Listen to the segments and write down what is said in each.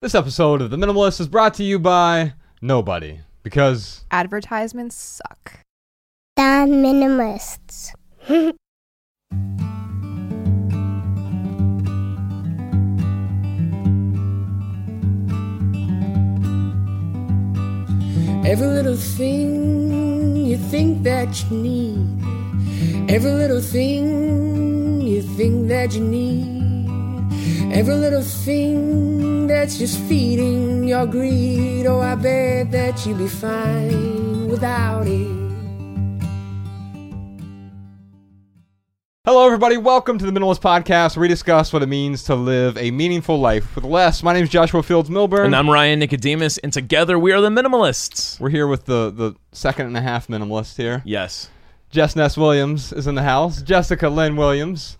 This episode of The Minimalist is brought to you by nobody because Advertisements suck. The Minimalists. Every little thing you think that you need. Every little thing you think that you need. Every little thing that's just feeding your greed. Oh, I bet that you'd be fine without it. Hello, everybody. Welcome to the Minimalist Podcast, where we discuss what it means to live a meaningful life with less. My name is Joshua Fields Millburn. And I'm Ryan Nicodemus, and together we are the Minimalists. We're here with the, the second and a half minimalist here. Yes. Jess Ness Williams is in the house. Jessica Lynn Williams.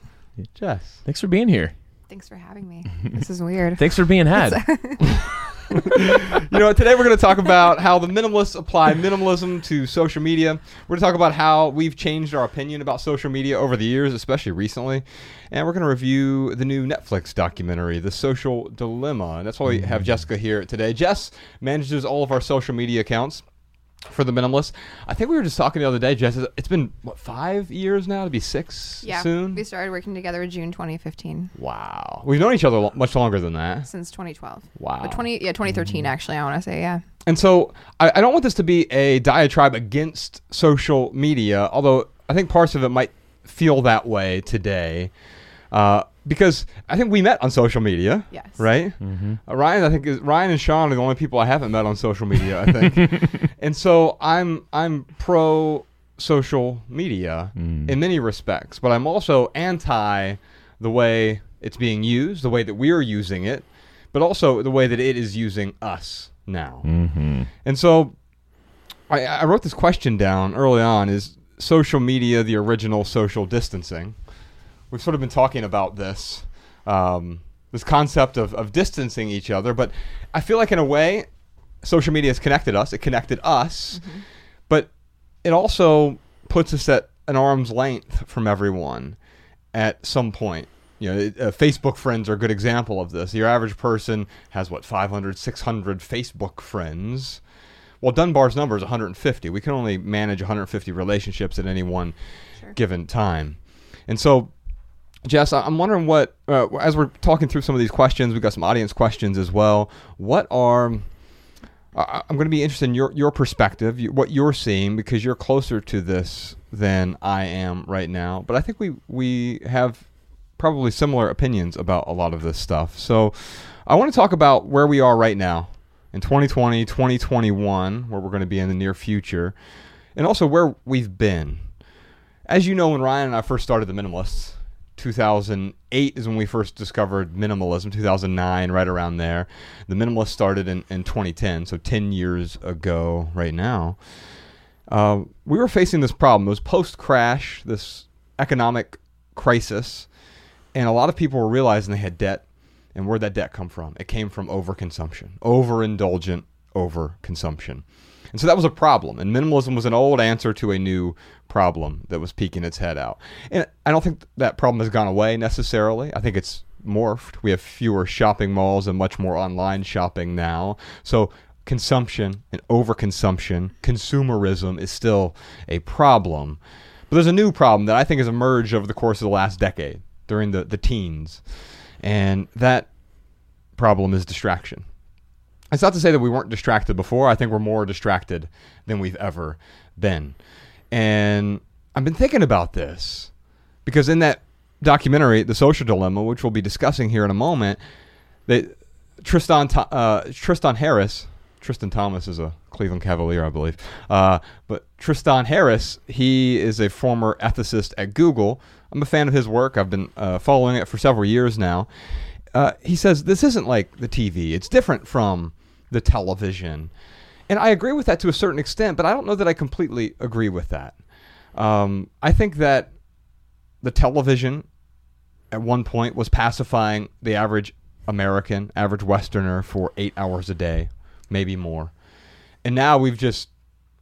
Jess. Thanks for being here. Thanks for having me. This is weird. Thanks for being had. You know, today we're going to talk about how the minimalists apply minimalism to social media. We're going to talk about how we've changed our opinion about social media over the years, especially recently. And we're going to review the new Netflix documentary, The Social Dilemma. And that's why we have mm. Jessica here today. Jess manages all of our social media accounts for the minimalist. I think we were just talking the other day, Jess. It's been, what, five years now to be six yeah. soon? We started working together in June 2015 Wow. We've known each other lo- much longer than that. since 2012. Wow. But 20 yeah, 2013 mm-hmm. actually, I want to say, yeah. And so I, I don't want this to be a diatribe against social media, although I think parts of it might feel that way today. Uh, because I think we met on social media, Yes. right? Uh, Ryan, I think is, Ryan and Sean are the only people I haven't met on social media. I think, and so I'm I'm pro social media in many respects, but I'm also anti the way it's being used, the way that we're using it, but also the way that it is using us now. And so I, I wrote this question down early on is social media the original social distancing? We've sort of been talking about this, um, this concept of, of distancing each other, but I feel like in a way, social media has connected us. It connected us, but it also puts us at an arm's length from everyone at some point. You know, uh, Facebook friends are a good example of this. Your average person has what 500, 600 Facebook friends. Well, Dunbar's number is 150. We can only manage 150 relationships at any one given time. And so, Jess, I'm wondering what, uh, as we're talking through some of these questions, we've got some audience questions as well. What are, I- I'm going to be interested in your, your perspective, what you're seeing, because you're closer to this than I am right now. But I think we, we have probably similar opinions about a lot of this stuff. So I want to talk about where we are right now in 2020, 2021, where we're going to be in the near future, and also where we've been. As you know, when Ryan and I first started the Minimalists, 2008 is when we first discovered minimalism, 2009, right around there. The minimalist started in, in 2010, so 10 years ago right now. Uh, we were facing this problem. It was post crash, this economic crisis, and a lot of people were realizing they had debt. And where'd that debt come from? It came from overconsumption, overindulgent overconsumption. And so that was a problem. And minimalism was an old answer to a new problem that was peeking its head out. And I don't think that problem has gone away necessarily. I think it's morphed. We have fewer shopping malls and much more online shopping now. So consumption and overconsumption, consumerism is still a problem. But there's a new problem that I think has emerged over the course of the last decade during the, the teens. And that problem is distraction. It's not to say that we weren't distracted before. I think we're more distracted than we've ever been. And I've been thinking about this because in that documentary, The Social Dilemma, which we'll be discussing here in a moment, Tristan uh, Tristan Harris, Tristan Thompson is a Cleveland Cavalier, I believe. Uh, but Tristan Harris, he is a former ethicist at Google. I'm a fan of his work. I've been uh, following it for several years now. Uh, he says this isn't like the TV. It's different from the television, and I agree with that to a certain extent. But I don't know that I completely agree with that. Um, I think that the television at one point was pacifying the average American, average Westerner for eight hours a day, maybe more. And now we've just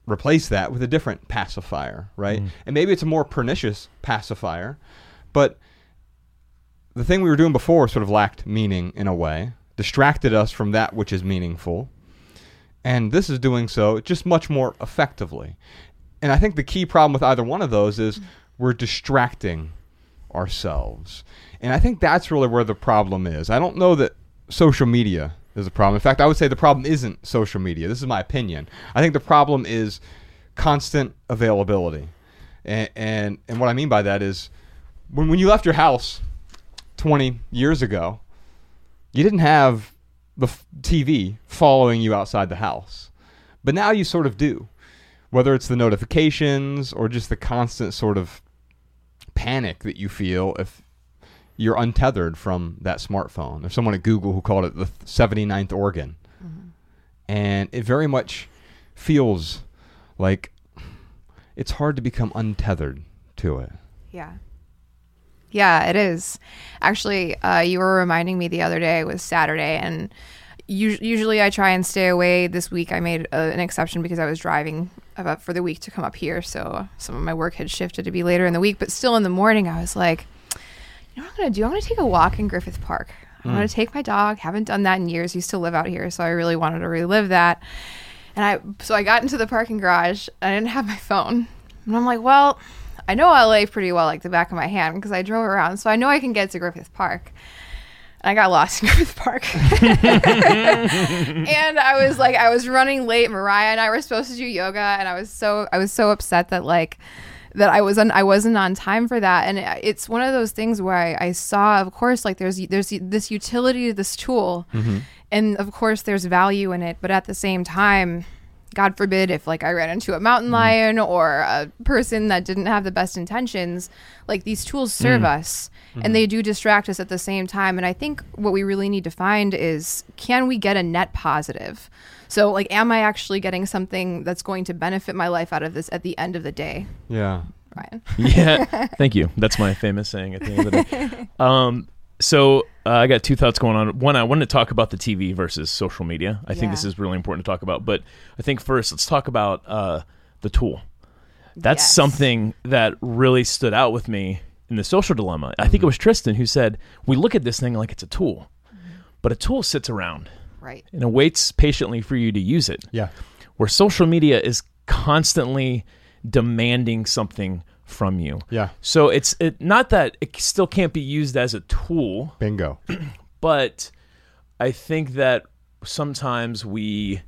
replaced that with a different pacifier, right? And maybe it's a more pernicious pacifier, but the thing we were doing before sort of lacked meaning in a way. Distracted us from that which is meaningful. And this is doing so just much more effectively. And I think the key problem with either one of those is we're distracting ourselves. And I think that's really where the problem is. I don't know that social media is a problem. In fact, I would say the problem isn't social media. This is my opinion. I think the problem is constant availability. And and, and what I mean by that is when, when you left your house 20 years ago, you didn't have the TV following you outside the house. But now you sort of do. Whether it's the notifications or just the constant sort of panic that you feel if you're untethered from that smartphone. There's someone at Google who called it the 79th organ. Mm-hmm. And it very much feels like it's hard to become untethered to it. Yeah. Yeah, it is. Actually, uh, you were reminding me the other day it was Saturday, and us- usually I try and stay away. This week I made uh, an exception because I was driving about for the week to come up here, so some of my work had shifted to be later in the week. But still, in the morning, I was like, you know what I'm gonna do? I'm gonna take a walk in Griffith Park. I'm gonna take my dog. Haven't done that in years. Used to live out here, so I really wanted to relive that. And I so I got into the parking garage. I didn't have my phone, and I'm like, well, I know LA pretty well, like the back of my hand, because I drove around, so I know I can get to Griffith Park. And I got lost in Griffith Park, and I was like, I was running late. Mariah and I were supposed to do yoga, and I was so I was so upset that like that I wasn't I wasn't on time for that. And it- it's one of those things where I, I saw, of course, like there's there's this utility to this tool, mm-hmm. and of course there's value in it, but at the same time. God forbid if like I ran into a mountain mm-hmm. lion or a person that didn't have the best intentions, like these tools serve mm. us and mm-hmm. they do distract us at the same time. And I think what we really need to find is can we get a net positive? So like am I actually getting something that's going to benefit my life out of this at the end of the day? Yeah. Ryan. yeah. Thank you. That's my famous saying at the end of the day. Um, so uh, I got two thoughts going on. One, I wanted to talk about the TV versus social media. I think this is really important to talk about. But I think first, let's talk about uh, the tool. That's Yes. something that really stood out with me in the social dilemma. I think it was Tristan who said, "We look at this thing like it's a tool, but a tool sits around Right. and it waits patiently for you to use it." Yeah. Where social media is constantly demanding something from you. Yeah. So it's it, not that it still can't be used as a tool, Bingo. but I think that sometimes we,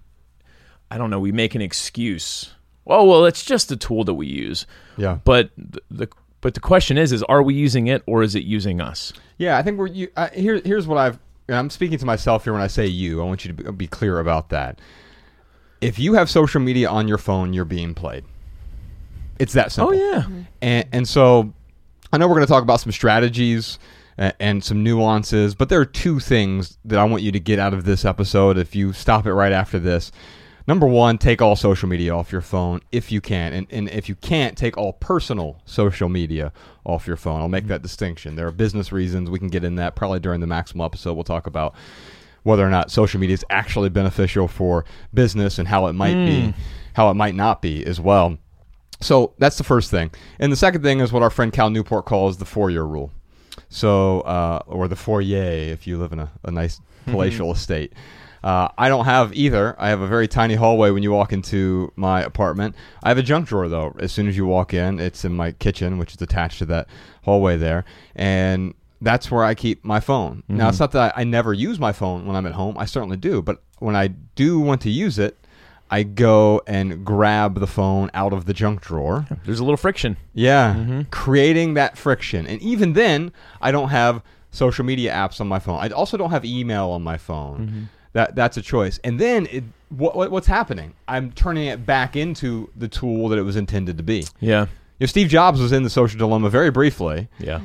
I don't know, we make an excuse. Oh well, it's just a tool that we use. Yeah. But the, the but the question is, is are we using it or is it using us? Yeah, I think we're you. Uh, here, here's what I've. I'm speaking to myself here when I say you. I want you to be clear about that. If you have social media on your phone, you're being played. It's that simple. Oh yeah, mm-hmm. And, and so I know we're going to talk about some strategies and, and some nuances, but there are two things that I want you to get out of this episode if you stop it right after this. Number one, take all social media off your phone if you can. And, and if you can't, take all personal social media off your phone. I'll make mm-hmm. that distinction. There are business reasons. We can get in that probably during the Maximal episode. We'll talk about whether or not social media is actually beneficial for business and how it might be, mm. how it might not be as well. So that's the first thing. And the second thing is what our friend Cal Newport calls the foyer rule. So, uh, or the foyer if you live in a, a nice palatial estate. Uh, I don't have either. I have a very tiny hallway when you walk into my apartment. I have a junk drawer though. As soon as you walk in, it's in my kitchen, which is attached to that hallway there, and that's where I keep my phone. Now, it's not that I, I never use my phone when I'm at home. I certainly do, but when I do want to use it, I go and grab the phone out of the junk drawer. there's a little friction. Yeah, mm-hmm. creating that friction. And even then, I don't have social media apps on my phone. I also don't have email on my phone. Mm-hmm. That that's a choice. And then it, what, what what's happening? I'm turning it back into the tool that it was intended to be. Yeah, You know, Steve Jobs was in the social dilemma very briefly, yeah,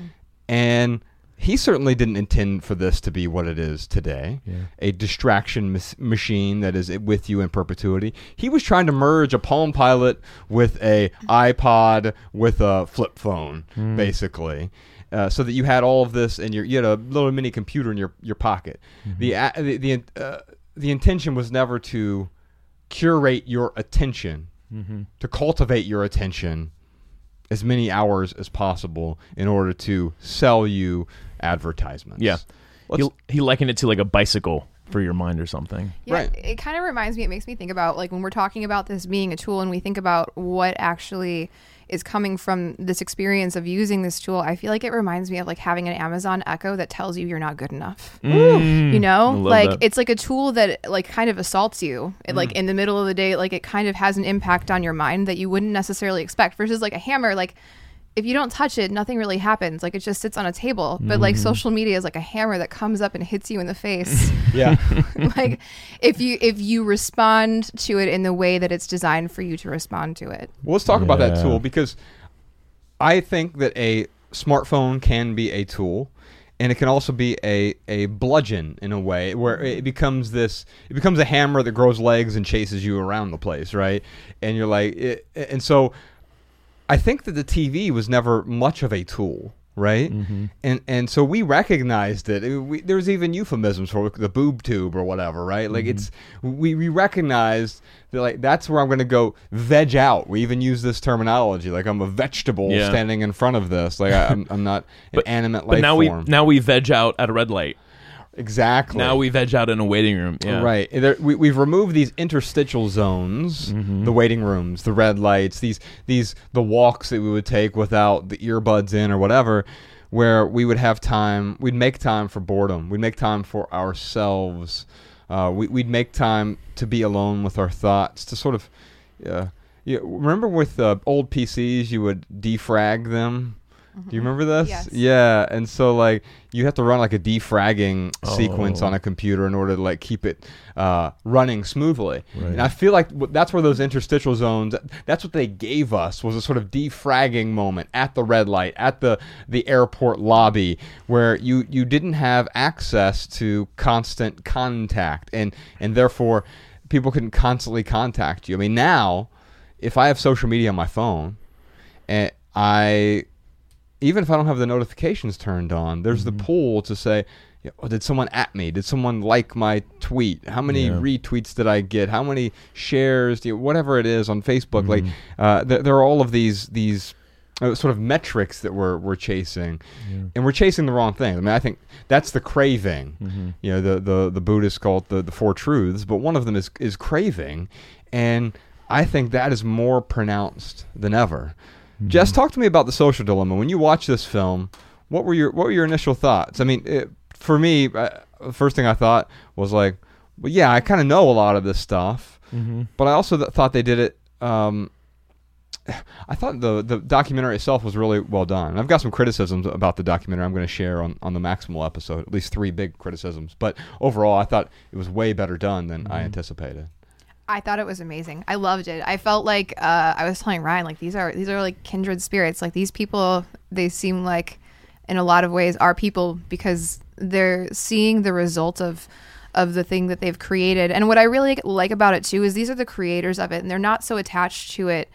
and he certainly didn't intend for this to be what it is today a distraction mas- machine that is with you in perpetuity. He was trying to merge a Palm Pilot with a iPod with a flip phone, basically. Uh, so that you had all of this and you had a little mini computer in your, your pocket. The, a- the, the, uh, the intention was never to curate your attention, to cultivate your attention as many hours as possible in order to sell you advertisements. yeah. Let's- He, he likened it to like a bicycle for your mind or something. Yeah, Right. it kind of reminds me. It makes me think about like when we're talking about this being a tool, and we think about what actually is coming from this experience of using this tool. I feel like it reminds me of like having an Amazon Echo that tells you you're not good enough. You know, like that. it's like a tool that like kind of assaults you. It, Like in the middle of the day, like it kind of has an impact on your mind that you wouldn't necessarily expect. Versus like a hammer, like. If you don't touch it, nothing really happens. Like it just sits on a table. But like mm-hmm. social media is like a hammer that comes up and hits you in the face. Yeah. like if you if you respond to it in the way that it's designed for you to respond to it Well, let's talk about that Yeah. tool because I think that a smartphone can be a tool and it can also be a, a bludgeon in a way where it becomes this it becomes a hammer that grows legs and chases you around the place right and you're like it, and so I think that the TV was never much of a tool, right? Mm-hmm. And and so we recognized it. It- we, there's even euphemisms for the boob tube or whatever, right? Like mm-hmm. it's we we recognized that like that's where I'm going to go veg out. We even use this terminology, like I'm a vegetable Yeah. standing in front of this. Like I, I'm I'm not an animate life But now form. we now we veg out at a red light. Exactly. Now we veg out in a waiting room. Yeah. Right. There, we, we've removed these interstitial zones, Mm-hmm. the waiting rooms, the red lights, these these the walks that we would take without the earbuds in or whatever, where we would have time. We'd make time for boredom. We'd make time for ourselves. Uh, we, we'd make time to be alone with our thoughts. To sort of, uh, you remember with uh, old PCs, you would defrag them. Do you remember this? Yes. Yeah, and so like you have to run like a defragging sequence Oh. on a computer in order to like keep it uh, running smoothly. Right. And I feel like w- that's where those interstitial zones. That's what they gave us was a sort of defragging moment at the red light at the the airport lobby where you you didn't have access to constant contact and and therefore people couldn't constantly contact you. I mean now if I have social media on my phone and I even if I don't have the notifications turned on, there's Mm-hmm. the pull to say, oh, did someone at me? Did someone like my tweet? How many Yeah. retweets did I get? How many shares? Do you, whatever it is on Facebook, like Mm-hmm. uh, th- there are all of these these uh, sort of metrics that we're we're chasing, and we're chasing the wrong thing. I mean, I think that's the craving. Mm-hmm. You know, the the the Buddhists call it the the four truths, but one of them is is craving, and I think that is more pronounced than ever. Jess, talk to me about the social dilemma. When you watch this film, what were your what were your initial thoughts? I mean, it, for me, uh, the first thing I thought was like, well, yeah, I kind of know a lot of this stuff, but I also th- thought they did it. Um, I thought the the documentary itself was really well done. And I've got some criticisms about the documentary I'm going to share on, on the Maximal episode, at least three big criticisms. But overall, I thought it was way better done than I anticipated. I thought it was amazing. I loved it. I felt like uh, I was telling Ryan, like these are these are like kindred spirits. Like these people, they seem like, in a lot of ways, are people because they're seeing the result of of the thing that they've created. And what I really like about it too is these are the creators of it, and they're not so attached to it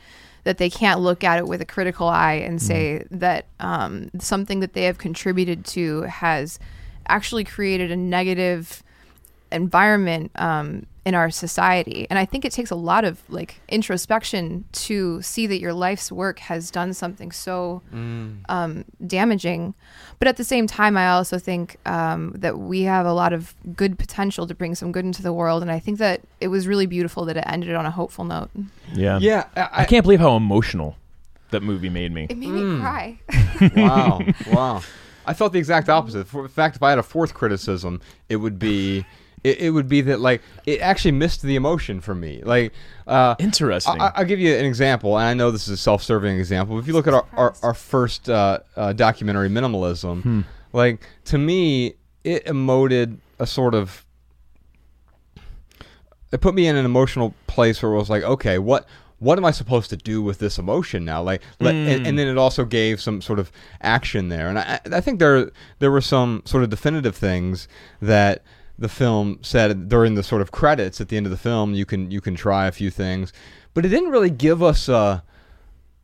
that they can't look at it with a critical eye and say that um, something that they have contributed to has actually created a negative environment um, in our society. And I think it takes a lot of like introspection to see that your life's work has done something so um, damaging. But at the same time, I also think um, that we have a lot of good potential to bring some good into the world. And I think that it was really beautiful that it ended on a hopeful note. Yeah. Yeah, I can't believe how emotional that movie made me. It made me cry. wow, wow. I felt the exact opposite. For, in fact, if I had a fourth criticism, it would be it, it would be that like it actually missed the emotion for me. Like, uh, Interesting. I, I'll give you an example, and I know this is a self-serving example. But if you look at our our, our first uh, uh, documentary, minimalism, like to me, it emoted a sort of it put me in an emotional place where it was like, okay, what what am I supposed to do with this emotion now? Like, let, and, and then it also gave some sort of action there, and I, I think there there were some sort of definitive things that the film said during the sort of credits at the end of the film. You can you can try a few things, but it didn't really give us a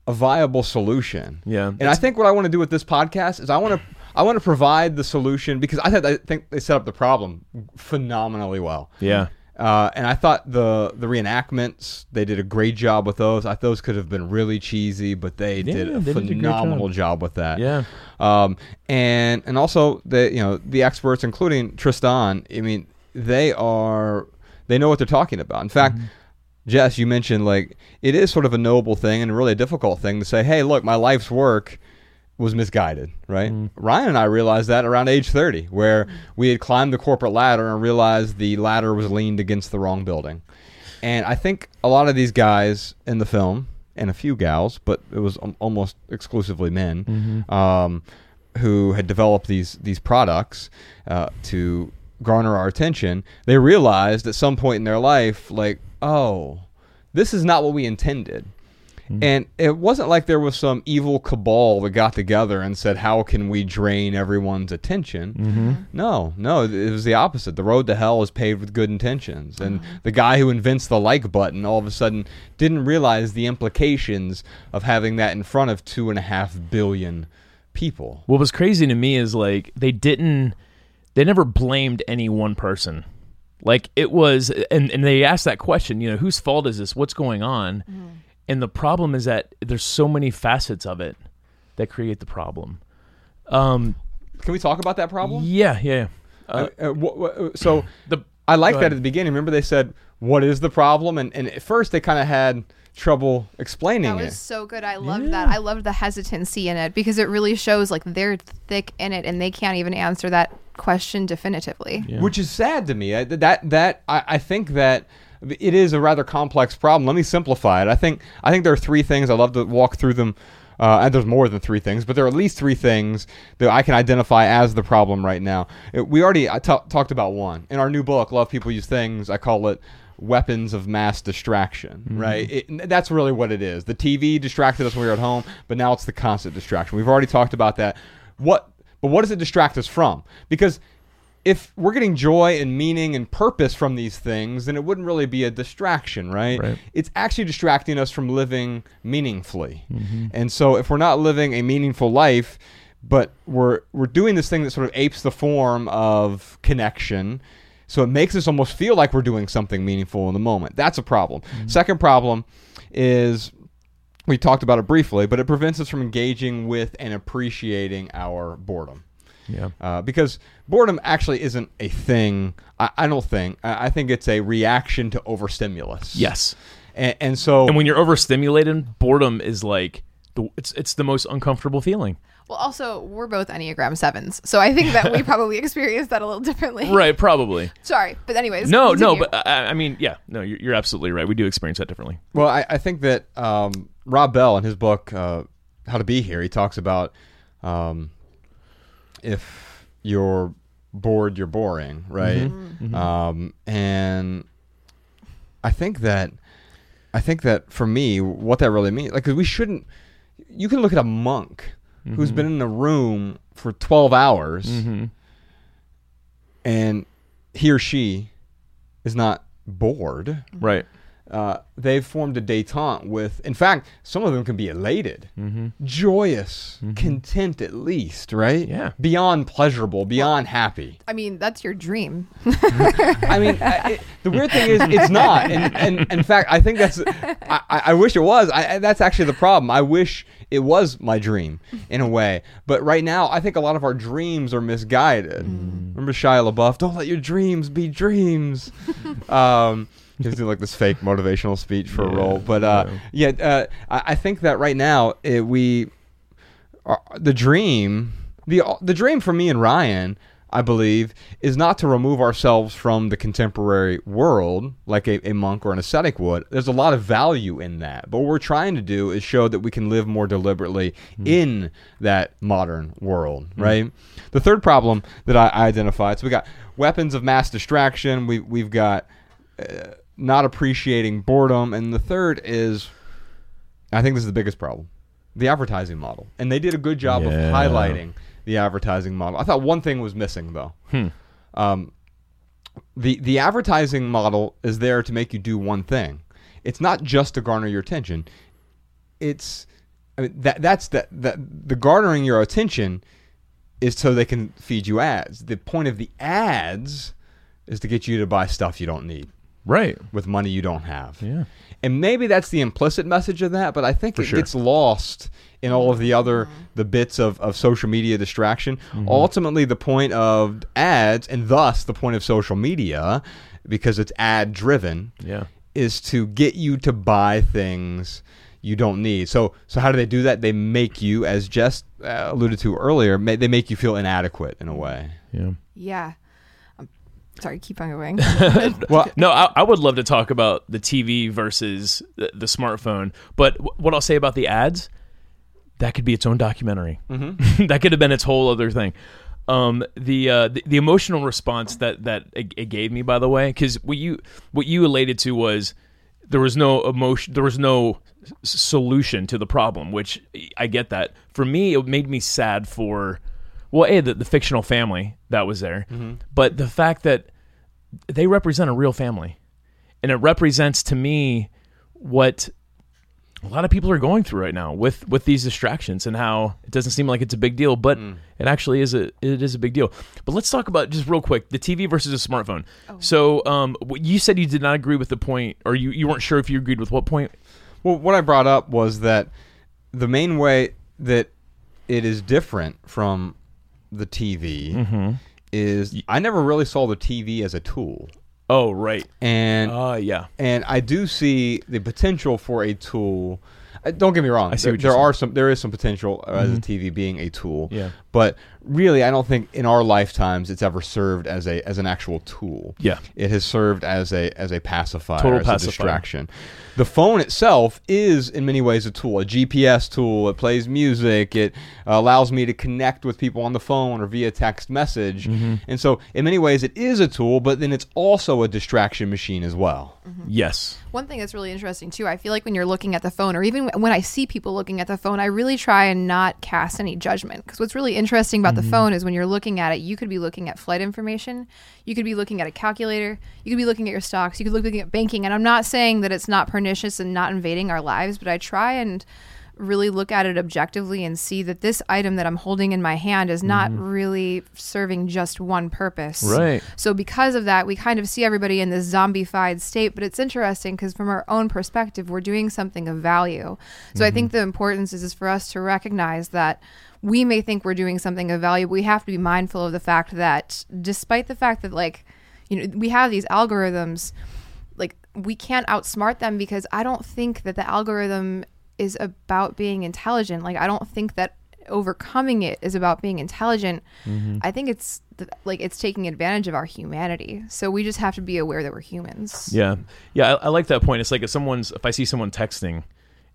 a viable solution. Yeah. and I think what I want to do with this podcast is I want to. I want to provide the solution because I, th- I think they set up the problem phenomenally well. yeah. Uh, and I thought the the reenactments they did a great job with those. I thought those could have been really cheesy, but they did a they did a phenomenal job. job. with that. Yeah. Um, and and also the you know the experts, including Tristan. I mean, they are they know what they're talking about. In fact, Jess, you mentioned like it is sort of a noble thing and really a difficult thing to say, "Hey, look, my life's work was misguided." Right? Ryan and I realized that around age thirty, where we had climbed the corporate ladder and realized the ladder was leaned against the wrong building. And I think a lot of these guys in the film, and a few gals, but it was almost exclusively men, um, who had developed these these products uh, to garner our attention. They realized at some point in their life, like, oh, this is not what we intended. Mm-hmm. And it wasn't like there was some evil cabal that got together and said, "How can we drain everyone's attention?" Mm-hmm. No, no, it was the opposite. The road to hell is paved with good intentions, and mm-hmm. the guy who invents the like button all of a sudden didn't realize the implications of having that in front of two and a half billion people. What was crazy to me is like they didn't they never blamed any one person. Like it was and, and they asked that question, you know, whose fault is this? What's going on? And the problem is that there's so many facets of it that create the problem. Um Can we talk about that problem? yeah, yeah. Uh, uh, wh- wh- so The I like that at the beginning. Remember, they said, "What is the problem?" And and at first they kind of had trouble explaining That it. so good. I loved that. I loved the hesitancy in it because it really shows like they're thick in it and they can't even answer that question definitively. Yeah. which is sad to me. I, that that I, I think that it is a rather complex problem. Let me simplify it. I think I think there are three things. I love to walk through them. Uh, and there's more than three things, but there are at least three things that I can identify as the problem right now. It- we already I talked about one in our new book, "Love People Use Things." I call it weapons of mass distraction. Right? It, that's really what it is. The TV distracted us when we were at home, but now it's the constant distraction. We've already talked about that. What? But what does it distract us from? Because if we're getting joy and meaning and purpose from these things, then it wouldn't really be a distraction, right? Right. It's actually distracting us from living meaningfully. Mm-hmm. And so if we're not living a meaningful life, but we're we're doing this thing that sort of apes the form of connection, so it makes us almost feel like we're doing something meaningful in the moment. That's a problem. Mm-hmm. Second problem is we talked about it briefly, but it prevents us from engaging with and appreciating our boredom Yeah. uh, because boredom actually isn't a thing. I, I don't think. I, I think it's a reaction to overstimulus. Yes. and, and so And when you're overstimulated, boredom is like the it's it's the most uncomfortable feeling. Well, also, we're both Enneagram sevens, so I think that we probably experience that a little differently. Right, probably. Sorry, but anyways. No, no, but I, I mean, yeah, no, you're, you're absolutely right. We do experience that differently. well, I, I think that um, Rob Bell in his book uh, How to Be Here, he talks about um, if you're bored, you're boring, right? Mm-hmm. Mm-hmm. Mm-hmm. Um, and I think that I think that for me, what that really means, like, 'cause we shouldn't. You can look at a monk who's been in a room for twelve hours, and he or she is not bored. Right. Uh, they've formed a détente with. In fact, some of them can be elated, joyous, content at least, right? Yeah. Beyond pleasurable, beyond happy. I mean, that's your dream. I mean, I, it, the weird thing is, it's not. And, and in fact, I think that's. I, I I wish it was. I, I- that's actually the problem. I wish it was my dream in a way. But right now, I think a lot of our dreams are misguided. Remember Shia LaBeouf? Don't let your dreams be dreams. um, he's doing like this fake motivational speech for a role. But uh, yeah, uh, I, I think that right now it, we uh, the dream the the dream for me and Ryan I believe is not to remove ourselves from the contemporary world like a, a monk or an ascetic would. There's a lot of value in that. But what we're trying to do is show that we can live more deliberately in that modern world right? The third problem that I, I identified so we got weapons of mass distraction. We, we've got uh, not appreciating boredom and the third is I think this is the biggest problem. The advertising model. And they did a good job of highlighting the advertising model. I thought one thing was missing though. Um, the the advertising model is there to make you do one thing. It's not just to garner your attention. It's I mean, that that's the, the the garnering your attention is so they can feed you ads. The point of the ads is to get you to buy stuff you don't need. Right. with money you don't have. Yeah. And maybe that's the implicit message of that, but I think it sure. gets lost in all of the other the bits of, of social media distraction. Mm-hmm. Ultimately the point of ads and thus the point of social media, because it's ad driven, Yeah. is to get you to buy things you don't need. So so how do they do that? They make you, as Jess uh, alluded to earlier, ma- they make you feel inadequate in a way. Yeah. Yeah. Sorry, keep on going. Well, No, I, I would love to talk about the TV versus the, the smartphone. But w- what I'll say about the ads, that could be its own documentary. Mm-hmm. that could have been its whole other thing. Um, the, uh, the the emotional response that that it, it gave me, by the way, because what you what you related to was there was no emotion, there was no solution to the problem, which I get that. For me, it made me sad for well, a the, the fictional family that was there, but the fact that they represent a real family and it represents to me what a lot of people are going through right now with with these distractions and how it doesn't seem like it's a big deal but it actually is a it is a big deal. But let's talk about just real quick the tv versus a smartphone. So um you said you did not agree with the point or you, you weren't sure if you agreed with what point? Well, what I brought up was that the main way that it is different from the TV Mm-hmm. is I never really saw the TV as a tool, oh right and uh yeah and I do see the potential for a tool. uh, Don't get me wrong. I see there, there are some. There is some potential uh, as a TV being a tool. Yeah. But really, I don't think in our lifetimes it's ever served as a as an actual tool. Yeah. It has served as a as a pacifier, Total as pacifier. a distraction. The phone itself is in many ways a tool, a GPS tool. It plays music. It uh, allows me to connect with people on the phone or via text message. Mm-hmm. And so, in many ways, it is a tool, but then it's also a distraction machine as well. yes One thing that's really interesting too, I feel like when you're looking at the phone, or even when I see people looking at the phone, I really try and not cast any judgment. Because what's really interesting about the phone is when you're looking at it, you could be looking at flight information, you could be looking at a calculator, you could be looking at your stocks, you could be looking at banking. And I'm not saying that it's not pernicious and not invading our lives, but I try and really look at it objectively and see that this item that I'm holding in my hand is not mm-hmm. really serving just one purpose. Right. So because of that, we kind of see everybody in this zombified state. But it's interesting because from our own perspective, we're doing something of value. So I think mm-hmm. the importance is, is for us to recognize that we may think we're doing something of value, but we have to be mindful of the fact that despite the fact that like, you know, we have these algorithms, we can't outsmart them because I don't think that the algorithm is about being intelligent. Like I don't think that overcoming it is about being intelligent. Mm-hmm. I think it's th- like it's taking advantage of our humanity. So we just have to be aware that we're humans. Yeah, yeah, I, I like that point. It's like if someone's, if I see someone texting,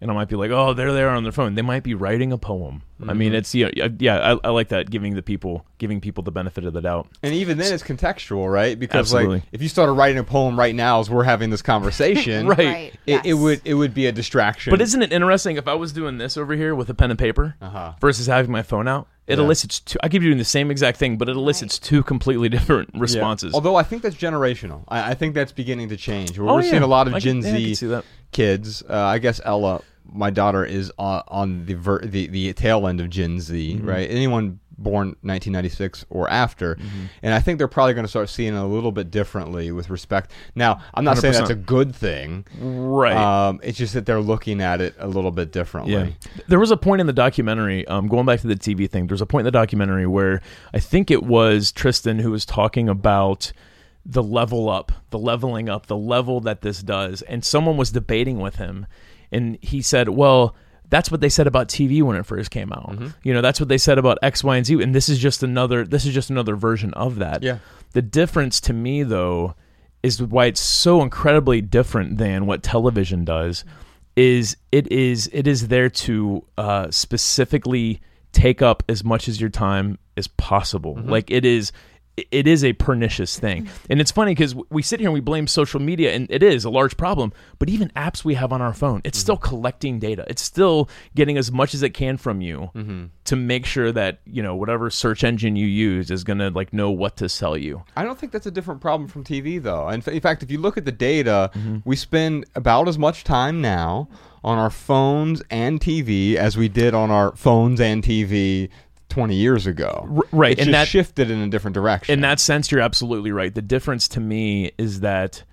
and I might be like, oh, they're there on their phone. They might be writing a poem. I Mm-hmm. mean, it's yeah, yeah, yeah I, I like that. Giving the people, giving people the benefit of the doubt. And even then, it's contextual, right? Because like, if you started writing a poem right now as we're having this conversation, Right. Right. It, it would it would be a distraction. But isn't it interesting if I was doing this over here with a pen and paper Uh-huh. versus having my phone out? It Yeah. elicits two. I keep doing the same exact thing, but it elicits two completely different Yeah. responses. Although I think that's generational. I, I think that's beginning to change. We're, Oh, we're yeah. seeing a lot of I Gen yeah, I Z kids. Uh, I guess Ella, my daughter, is on, on the, ver- the the tail end of Gen Z. Mm-hmm. Right? Anyone born 1996 or after, Mm-hmm. and I think they're probably going to start seeing it a little bit differently with respect. Now, I'm not saying that's a good thing. right. Um, it's just that they're looking at it a little bit differently. Yeah. There was a point in the documentary, um, going back to the TV thing, there's a point in the documentary where I think it was Tristan who was talking about the level up, the leveling up, the level that this does. And someone was debating with him. And he said, well, that's what they said about TV when it first came out. Mm-hmm. You know, that's what they said about X, Y, and Z. And this is just another this is just another version of that. Yeah. The difference to me though is why it's so incredibly different than what television does is it is it is there to uh, specifically take up as much as your time as possible. Mm-hmm. Like it is it is a pernicious thing. Mm-hmm. And it's funny because we sit here and we blame social media, and it is a large problem. But even apps we have on our phone, it's still mm-hmm. collecting data. It's still getting as much as it can from you mm-hmm. to make sure that you know whatever search engine you use is gonna like know what to sell you. I don't think that's a different problem from TV, though. In, in fact, if you look at the data, Mm-hmm. we spend about as much time now on our phones and TV as we did on our phones and TV 20 years ago. R- right, It's and just that- shifted in a different direction. In that sense, you're absolutely right. The difference to me is that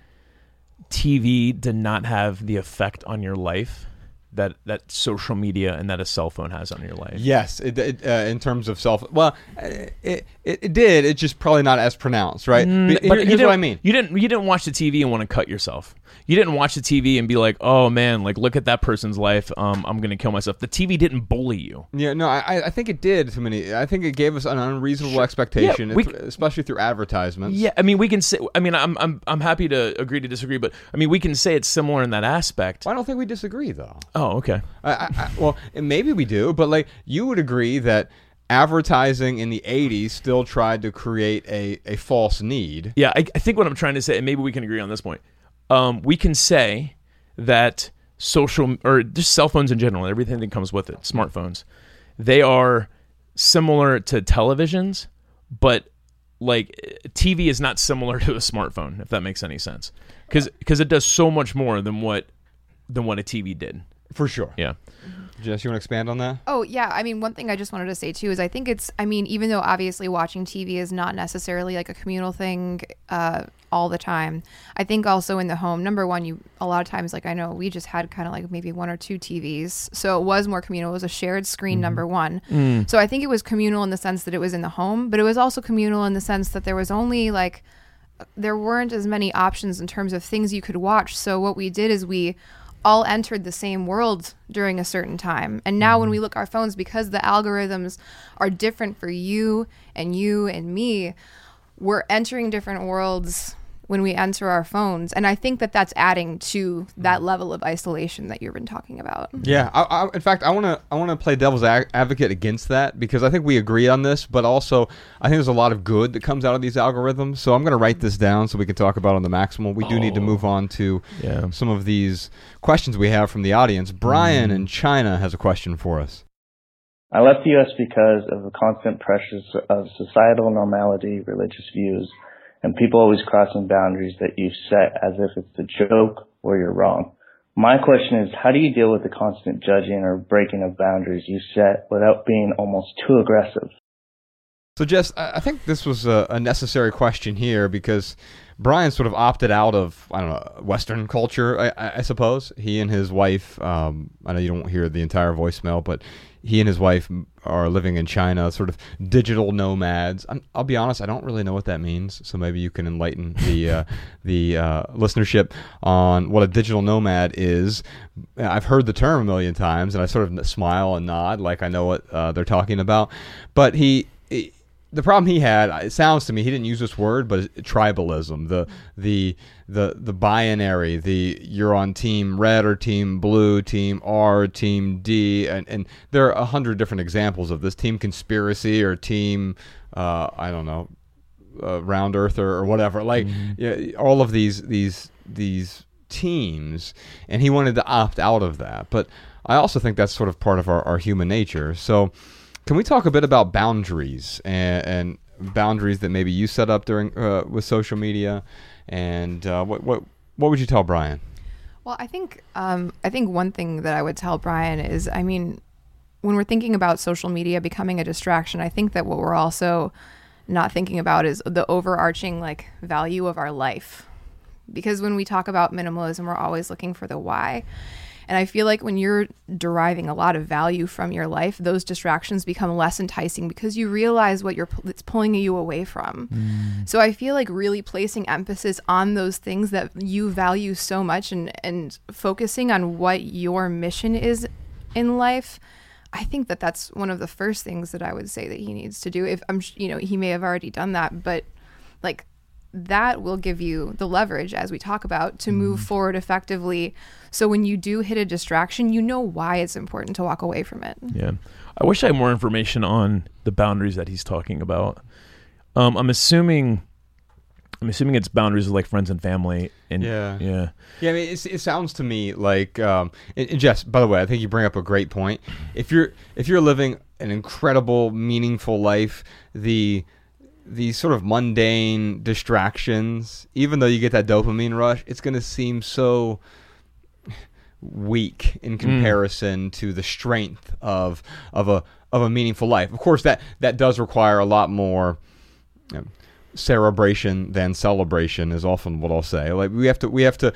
TV did not have the effect on your life that that social media and that a cell phone has on your life. Yes, it, it, uh, in terms of self. Well, uh, it, it it did. It's just probably not as pronounced, right? Mm, Here- but you here's what I mean. You didn't you didn't watch the TV and want to cut yourself. You didn't watch the TV and be like, "Oh man, like look at that person's life. Um, I'm gonna kill myself." The TV didn't bully you. Yeah, no, I, I think it did to many. I think it gave us an unreasonable expectation, Yeah, we- especially through advertisements. Yeah, I mean, we can say. I mean, I'm I'm I'm happy to agree to disagree, but I mean, we can say it's similar in that aspect. Well, I don't think we disagree, though. Oh, okay. I, I, I, well, and maybe we do, but like you would agree that advertising in the '80s still tried to create a, a false need. Yeah, I, I think what I'm trying to say, and maybe we can agree on this point. Um, we can say that social or just cell phones in general, everything that comes with it, smartphones, they are similar to televisions, but like TV is not similar to a smartphone, if that makes any sense, because it does so much more than what than what a TV did. For sure. Yeah. Mm-hmm. Jess, you want to expand on that? Oh, yeah. I mean, one thing I just wanted to say too is I think it's, I mean, even though obviously watching TV is not necessarily like a communal thing uh, all the time, I think also in the home, number one, you, a lot of times, like I know we just had kind of like maybe one or two TVs. So it was more communal. It was a shared screen, number mm-hmm. one. Mm. So I think it was communal in the sense that it was in the home, but it was also communal in the sense that there was only like, uh, there weren't as many options in terms of things you could watch. So what we did is we all entered the same world during a certain time. And now when we mm-hmm. look at our phones because the algorithms are different for you and you and me, we're entering different worlds when we answer our phones. And I think that that's adding to that mm. level of isolation that you've been talking about. Yeah. I, I, in fact, I want to I want to play devil's a- advocate against that because I think we agree on this, but also I think there's a lot of good that comes out of these algorithms. So I'm going to write this down so we can talk about it on the maximal. We do need to oh. move on to Yeah. some of these questions we have from the audience. Brian in mm. China has a question for us. I left the U.S. because of the constant pressures of societal normality, religious views, and people always crossing boundaries that you've set as if it's a joke or you're wrong. My question is, how do you deal with the constant judging or breaking of boundaries you set without being almost too aggressive? So, Jess, I think this was a, necessary question here because Brian sort of opted out of I don't know Western culture, I, I I suppose. He and his wife. Um, I know you don't hear the entire voicemail, but he and his wife are living in China, sort of digital nomads. I'm, I'll be honest, I don't really know what that means. So maybe you can enlighten the uh, the uh, listenership on what a digital nomad is. I've heard the term a million times, and I sort of smile and nod like I know what uh, they're talking about. But he, he the problem he had, it sounds to me, he didn't use this word, but tribalism, the the the the binary, the you're on team red or team blue, team R, team D, and and there are a hundred different examples of this team conspiracy or team, uh, I don't know, uh, round earther or whatever. Like yeah, all of these these these teams, and he wanted to opt out of that. But I also think that's sort of part of our, our human nature. So. Can we talk a bit about boundaries and, and boundaries that maybe you set up during uh, with social media, and uh, what what what would you tell Brian? Well, I think um, I think one thing that I would tell Brian is, I mean, when we're thinking about social media becoming a distraction, I think that what we're also not thinking about is the overarching like value of our life. Because when we talk about minimalism, we're always looking for the why. And I feel like when you're deriving a lot of value from your life, those distractions become less enticing because you realize what you're it's pulling you away from. Mm. So I feel like really placing emphasis on those things that you value so much and and focusing on what your mission is in life. I think that that's one of the first things that I would say that he needs to do. If I'm, you know, he may have already done that, but like that will give you the leverage as we talk about to move mm. forward effectively. So when you do hit a distraction, you know why it's important to walk away from it. Yeah. I wish I had more information on the boundaries that he's talking about. Um, I'm assuming I'm assuming it's boundaries with like friends and family and Yeah. yeah. Yeah, I mean, it's, it sounds to me like, um, and, and Jess. By the way, I think you bring up a great point. If you're if you're living an incredible, meaningful life, the the sort of mundane distractions, even though you get that dopamine rush, it's going to seem so weak in comparison to the strength of of a of a meaningful life. Of course, that that does require a lot more. um, celebration than celebration is often what I'll say. Like we have to we have to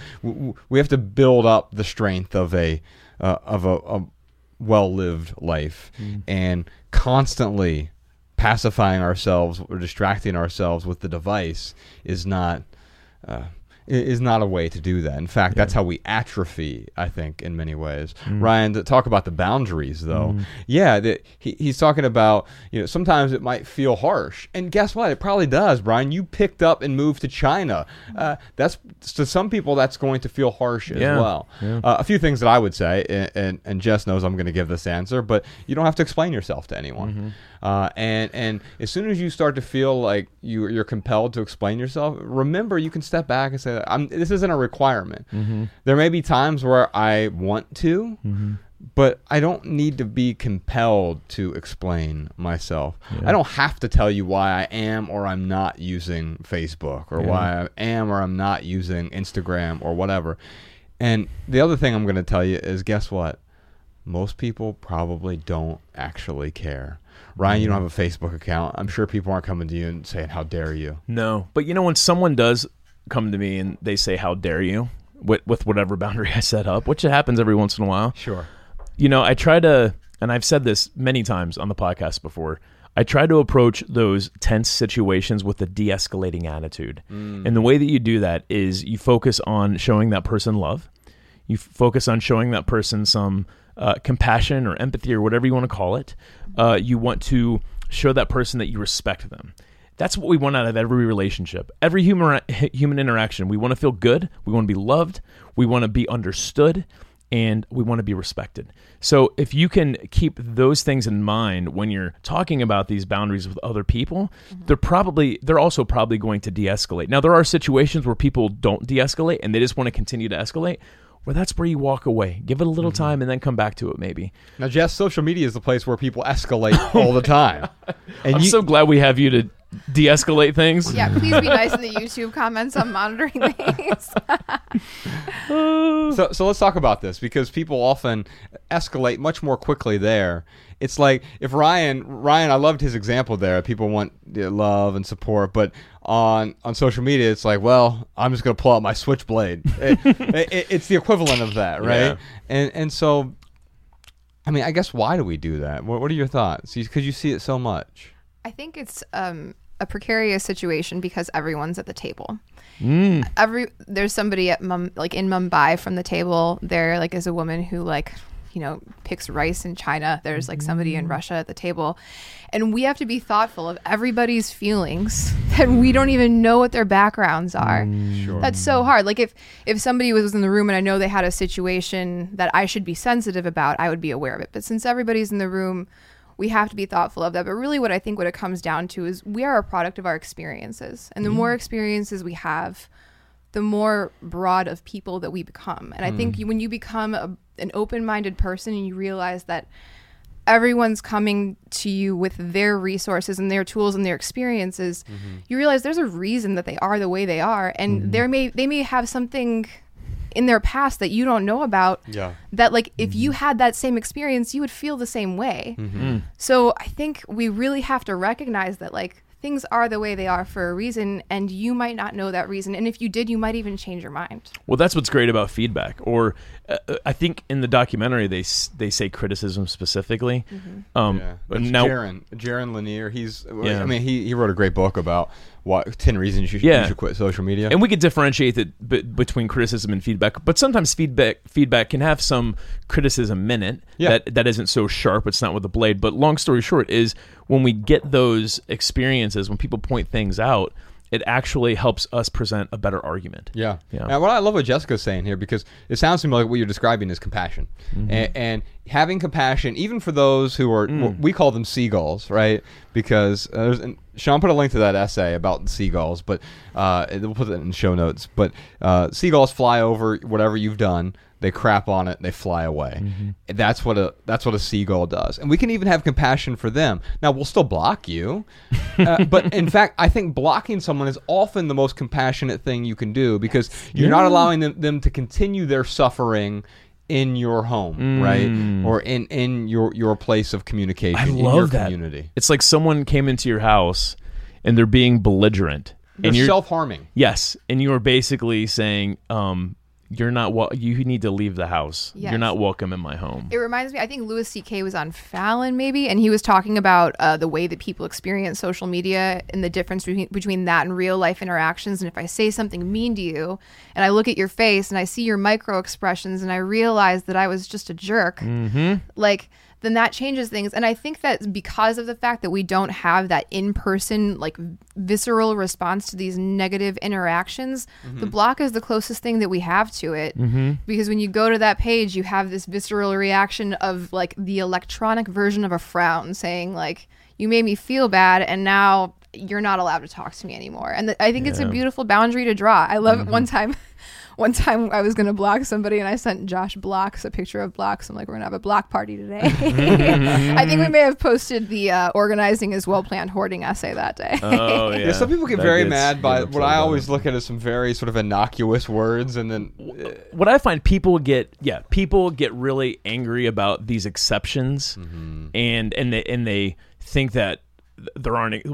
we have to build up the strength of a uh, of a, a well lived life and constantly pacifying ourselves or distracting ourselves with the device is not uh, is not a way to do that. In fact, that's how we atrophy. I think in many ways. Ryan, talk about the boundaries, though, yeah, that he, he's talking about. You know, sometimes it might feel harsh, and guess what? It probably does, Brian. You picked up and moved to China. Uh, that's to some people that's going to feel harsh as Yeah, well. Uh, a few things that I would say, and, and, and Jess knows I'm going to give this answer, but you don't have to explain yourself to anyone. Uh, and and as soon as you start to feel like you you're compelled to explain yourself, remember you can step back and say, I'm, "This isn't a requirement." There may be times where I want to, but I don't need to be compelled to explain myself. I don't have to tell you why I am or I'm not using Facebook or why I am or I'm not using Instagram or whatever. And the other thing I'm going to tell you is guess what? Most people probably don't actually care. Ryan, you don't mm-hmm. have a Facebook account. I'm sure people aren't coming to you and saying, How dare you? No, but you know when someone does come to me and they say, "How dare you?" with with whatever boundary I set up, which happens every once in a while. Sure. You know, I try to, and I've said this many times on the podcast before. I try to approach those tense situations with a de-escalating attitude, mm. and the way that you do that is you focus on showing that person love. You f- focus on showing that person some uh, compassion or empathy or whatever you want to call it. Uh, you want to show that person that you respect them. That's what we want out of every relationship, every human human interaction. We want to feel good. We want to be loved. We want to be understood, and we want to be respected. So if you can keep those things in mind when you're talking about these boundaries with other people, they're probably they're also probably going to de-escalate. Now there are situations where people don't de-escalate and they just want to continue to escalate. Where that's where you walk away, give it a little mm-hmm. time, and then come back to it. Maybe. Now, Jess, social media is the place where people escalate all the time. And I'm you, so glad we have you to de-escalate things. Yeah, please be nice in the YouTube comments. I'm monitoring these. so, so let's talk about this because people often escalate much more quickly there. It's like if Ryan, Ryan, I loved his example there. People want love and support, but on on social media, it's like, well, I'm just gonna pull out my switchblade. it, it, it's the equivalent of that, right? Yeah. And and so, I mean, I guess why do we do that? What, what are your thoughts? Because you see it so much. I think it's um, a precarious situation because everyone's at the table. Mm. Every there's somebody at Mum like in Mumbai from the table. There like is a woman who like you know picks rice in China. There's like somebody in mm. Russia at the table, and we have to be thoughtful of everybody's feelings that we don't even know what their backgrounds are. Mm. That's so hard. Like if if somebody was in the room and I know they had a situation that I should be sensitive about, I would be aware of it. But since everybody's in the room, we have to be thoughtful of that. But really, what I think what it comes down to is we are a product of our experiences, and the mm. more experiences we have, the more broad of people that we become. And I think you, when you become a, an open-minded person and you realize that everyone's coming to you with their resources and their tools and their experiences, mm-hmm. you realize there's a reason that they are the way they are, and mm-hmm. there may they may have something in their past that you don't know about Yeah. that like if you mm-hmm. had that same experience you would feel the same way. Mm. So i think we really have to recognize that like things are the way they are for a reason and you might not know that reason. And if you did you might even change your mind. Well, that's what's great about feedback. Or I think in the documentary they they say criticism specifically. Um, Yeah, but now Jaron, Jaron Lanier. He's, Yeah. I mean, he, he wrote a great book about what ten reasons you should, Yeah. you should quit social media. and we could differentiate it b- between criticism and feedback but sometimes feedback feedback can have some criticism in it Yeah. that that isn't so sharp it's not with a blade but long story short is when we get those experiences when people point things out it actually helps us present a better argument Yeah. Yeah. And what I love what Jessica's saying here because it sounds to me like what you're describing is compassion. Mm-hmm. And, and having compassion, even for those who are, Mm. we call them seagulls, right? Because uh, there's, and Sean put a link to that essay about seagulls, but uh, we'll put it in the show notes. But uh, seagulls fly over whatever you've done. They crap on it. They fly away. Mm-hmm. That's what a that's what a seagull does. And we can even have compassion for them. Now we'll still block you, uh, but in fact, I think blocking someone is often the most compassionate thing you can do because you're not allowing them, them to continue their suffering in your home, right, or in in your your place of communication. I in love your that. community. It's like someone came into your house and they're being belligerent. They're and you're self harming. yes, and you are basically saying, um, you're not you need to leave the house. Yes. You're not welcome in my home. It reminds me, I think Louis C.K. was on Fallon, maybe, and he was talking about uh, the way that people experience social media and the difference between, between that and real life interactions. And if I say something mean to you, and I look at your face and I see your micro expressions, and I realize that I was just a jerk, like then that changes things. And I think that because of the fact that we don't have that in person, like visceral response to these negative interactions, the mm-hmm. block is the closest thing that we have to it. Mm-hmm. Because when you go to that page, you have this visceral reaction of like the electronic version of a frown saying, like, you made me feel bad, and now you're not allowed to talk to me anymore. And th- I think it's a beautiful boundary to draw. I love it. One time. One time I was gonna block somebody and I sent Josh Blocks a picture of Blocks. I'm like, we're gonna have a block party today. I think we may have posted the uh, organizing is well planned hoarding essay that day. oh yeah. Yeah, some people get That very gets- mad by what I always look at as some very sort of innocuous words, and then uh, what I find people get yeah people get really angry about these exceptions Mm-hmm. and and they and they think that there aren't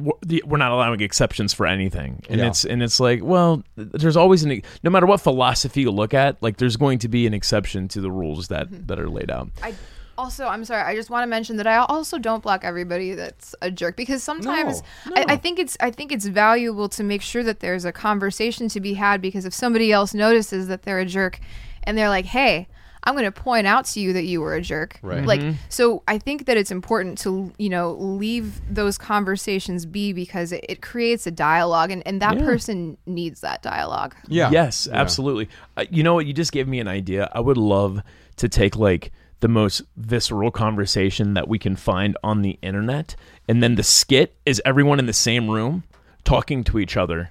we're not allowing exceptions for anything and Yeah. it's and it's like well there's always an no matter what philosophy you look at like there's going to be an exception to the rules that Mm-hmm. that are laid out I also, I'm sorry. I just want to mention that I also don't block everybody that's a jerk because sometimes No, I, I think it's I think it's valuable to make sure that there's a conversation to be had because if somebody else notices that they're a jerk and they're like, "Hey, I'm going to point out to you that you were a jerk," Right. like so, I think that it's important to you know leave those conversations be because it, it creates a dialogue and and that Yeah. person needs that dialogue. yeah, Yes, Yeah. absolutely. Uh, you know what? You just gave me an idea. I would love to take like the most visceral conversation that we can find on the internet, and then the skit is everyone in the same room talking to each other,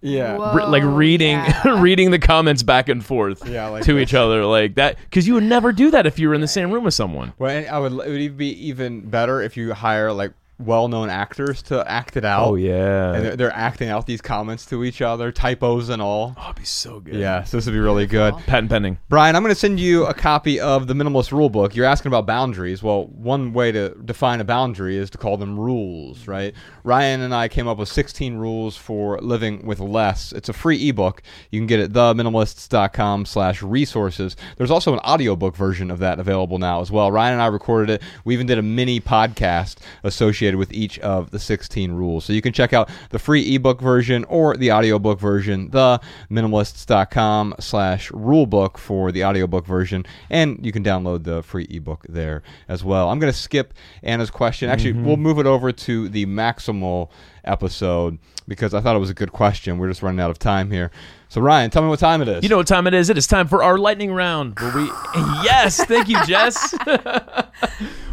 yeah. Whoa. Re- like reading yeah. reading the comments back and forth Yeah, like to this. each other, like that. Because you would never do that if you were in the same room with someone. Well, I would. It would even be even better if you hire like well-known actors to act it out. Oh yeah, and they're, they're acting out these comments to each other, typos and all. oh, it'd be so good. Yeah, so this would be really good. patent pending. Brian, I'm going to send you a copy of the Minimalist Rulebook. You're asking about boundaries. Well, one way to define a boundary is to call them rules, right? Ryan and I came up with 16 rules for living with less. It's a free ebook. You can get it at theminimalists.com slash resources. There's also an audiobook version of that available now as well. Ryan and I recorded it. We even did a mini podcast associated with each of the 16 rules. So you can check out the free ebook version or the audiobook version, the theminimalists.com slash rulebook for the audiobook version. And you can download the free ebook there as well. I'm going to skip Anna's question. Actually, mm-hmm. we'll move it over to the maximal episode because I thought it was a good question. We're just running out of time here. So, Ryan, tell me what time it is. You know what time it is? It is time for our lightning round. Where we yes, thank you, Jess.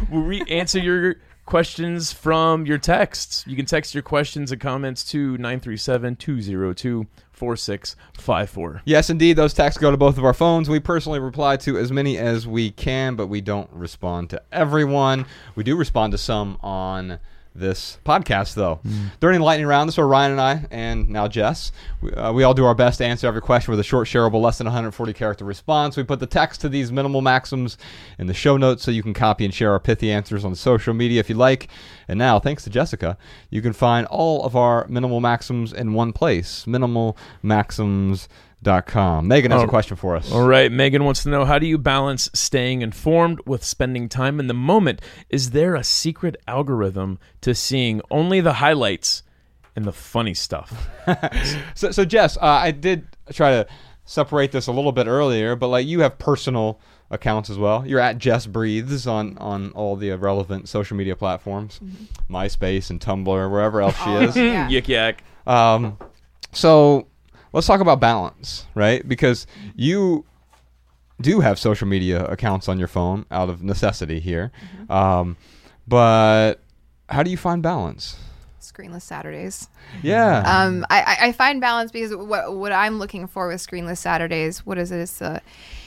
where we answer your questions from your texts. You can text your questions and comments to 937-202-4654. Yes, indeed. Those texts go to both of our phones. We personally reply to as many as we can, but we don't respond to everyone. We do respond to some on this podcast, though. During the lightning round, this is where Ryan and I, and now Jess, we, uh, we all do our best to answer every question with a short, shareable, less than 140 character response. We put the text to these minimal maxims in the show notes so you can copy and share our pithy answers on social media if you like. And now, thanks to Jessica, you can find all of our minimal maxims in one place minimalmaxims.com. Megan has a Oh. question for us. All right, Megan wants to know how do you balance staying informed with spending time in the moment? Is there a secret algorithm to seeing only the highlights and the funny stuff? So, so Jess, uh, I did try to separate this a little bit earlier, but like you have personal accounts as well. You're at Jess Breathes on on all the relevant social media platforms, MySpace and Tumblr, wherever else she is. Yeah. Yik yak. Um, so let's talk about balance, right? Because you do have social media accounts on your phone out of necessity here, um, but how do you find balance? Screenless Saturdays. Yeah. Um, I, I- I find balance because what what I'm looking for with Screenless Saturdays, what is it? It's the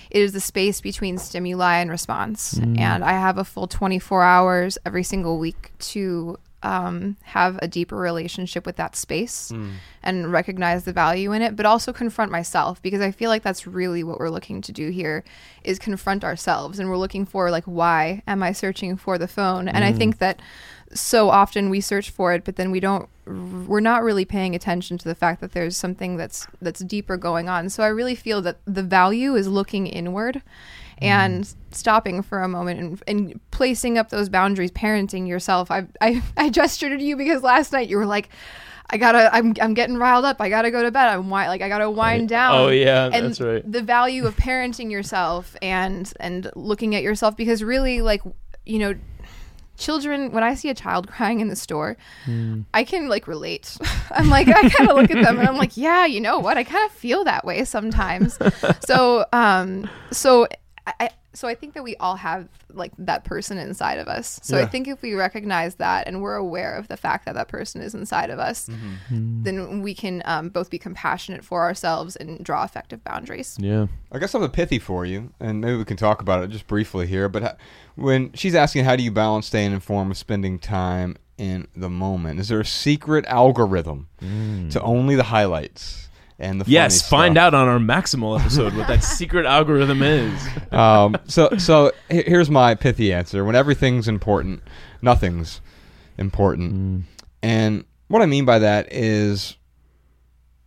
it is the space between stimuli and response, hmm. and I have a full 24 hours every single week to um, have a deeper relationship with that space hmm. and recognize the value in it, but also confront myself because I feel like that's really what we're looking to do here is confront ourselves, and we're looking for like why am I searching for the phone? And I hmm. think that so often we search for it, but then we don't. We're not really paying attention to the fact that there's something that's that's deeper going on. So I really feel that the value is looking inward mm-hmm. and stopping for a moment and, and placing up those boundaries, parenting yourself. I, I I gestured to you because last night you were like. I gotta. I'm. I'm getting riled up. I gotta go to bed. I'm like. I gotta wind down. Oh, yeah, and that's right. The value of parenting yourself and and looking at yourself because really, like, you know, children. When I see a child crying in the store, I can like relate. I'm like, I kind of look at them and I'm like, yeah, you know what? I kind of feel that way sometimes. so, um, so I, so I think that we all have like that person inside of us. So I think if we recognize that and we're aware of the fact that that person is inside of us, mm-hmm. mm. then we can um, both be compassionate for ourselves and draw effective boundaries. Yeah. I got something pithy for you, and maybe we can talk about it just briefly here. But ha- when she's asking, how do you balance staying informed with spending time in the moment? Is there a secret algorithm mm. to only the highlights and the Yes, find stuff? out on our Maximal episode what that secret algorithm is. um, so so here's my pithy answer. When everything's important, nothing's important. Mm. And what I mean by that is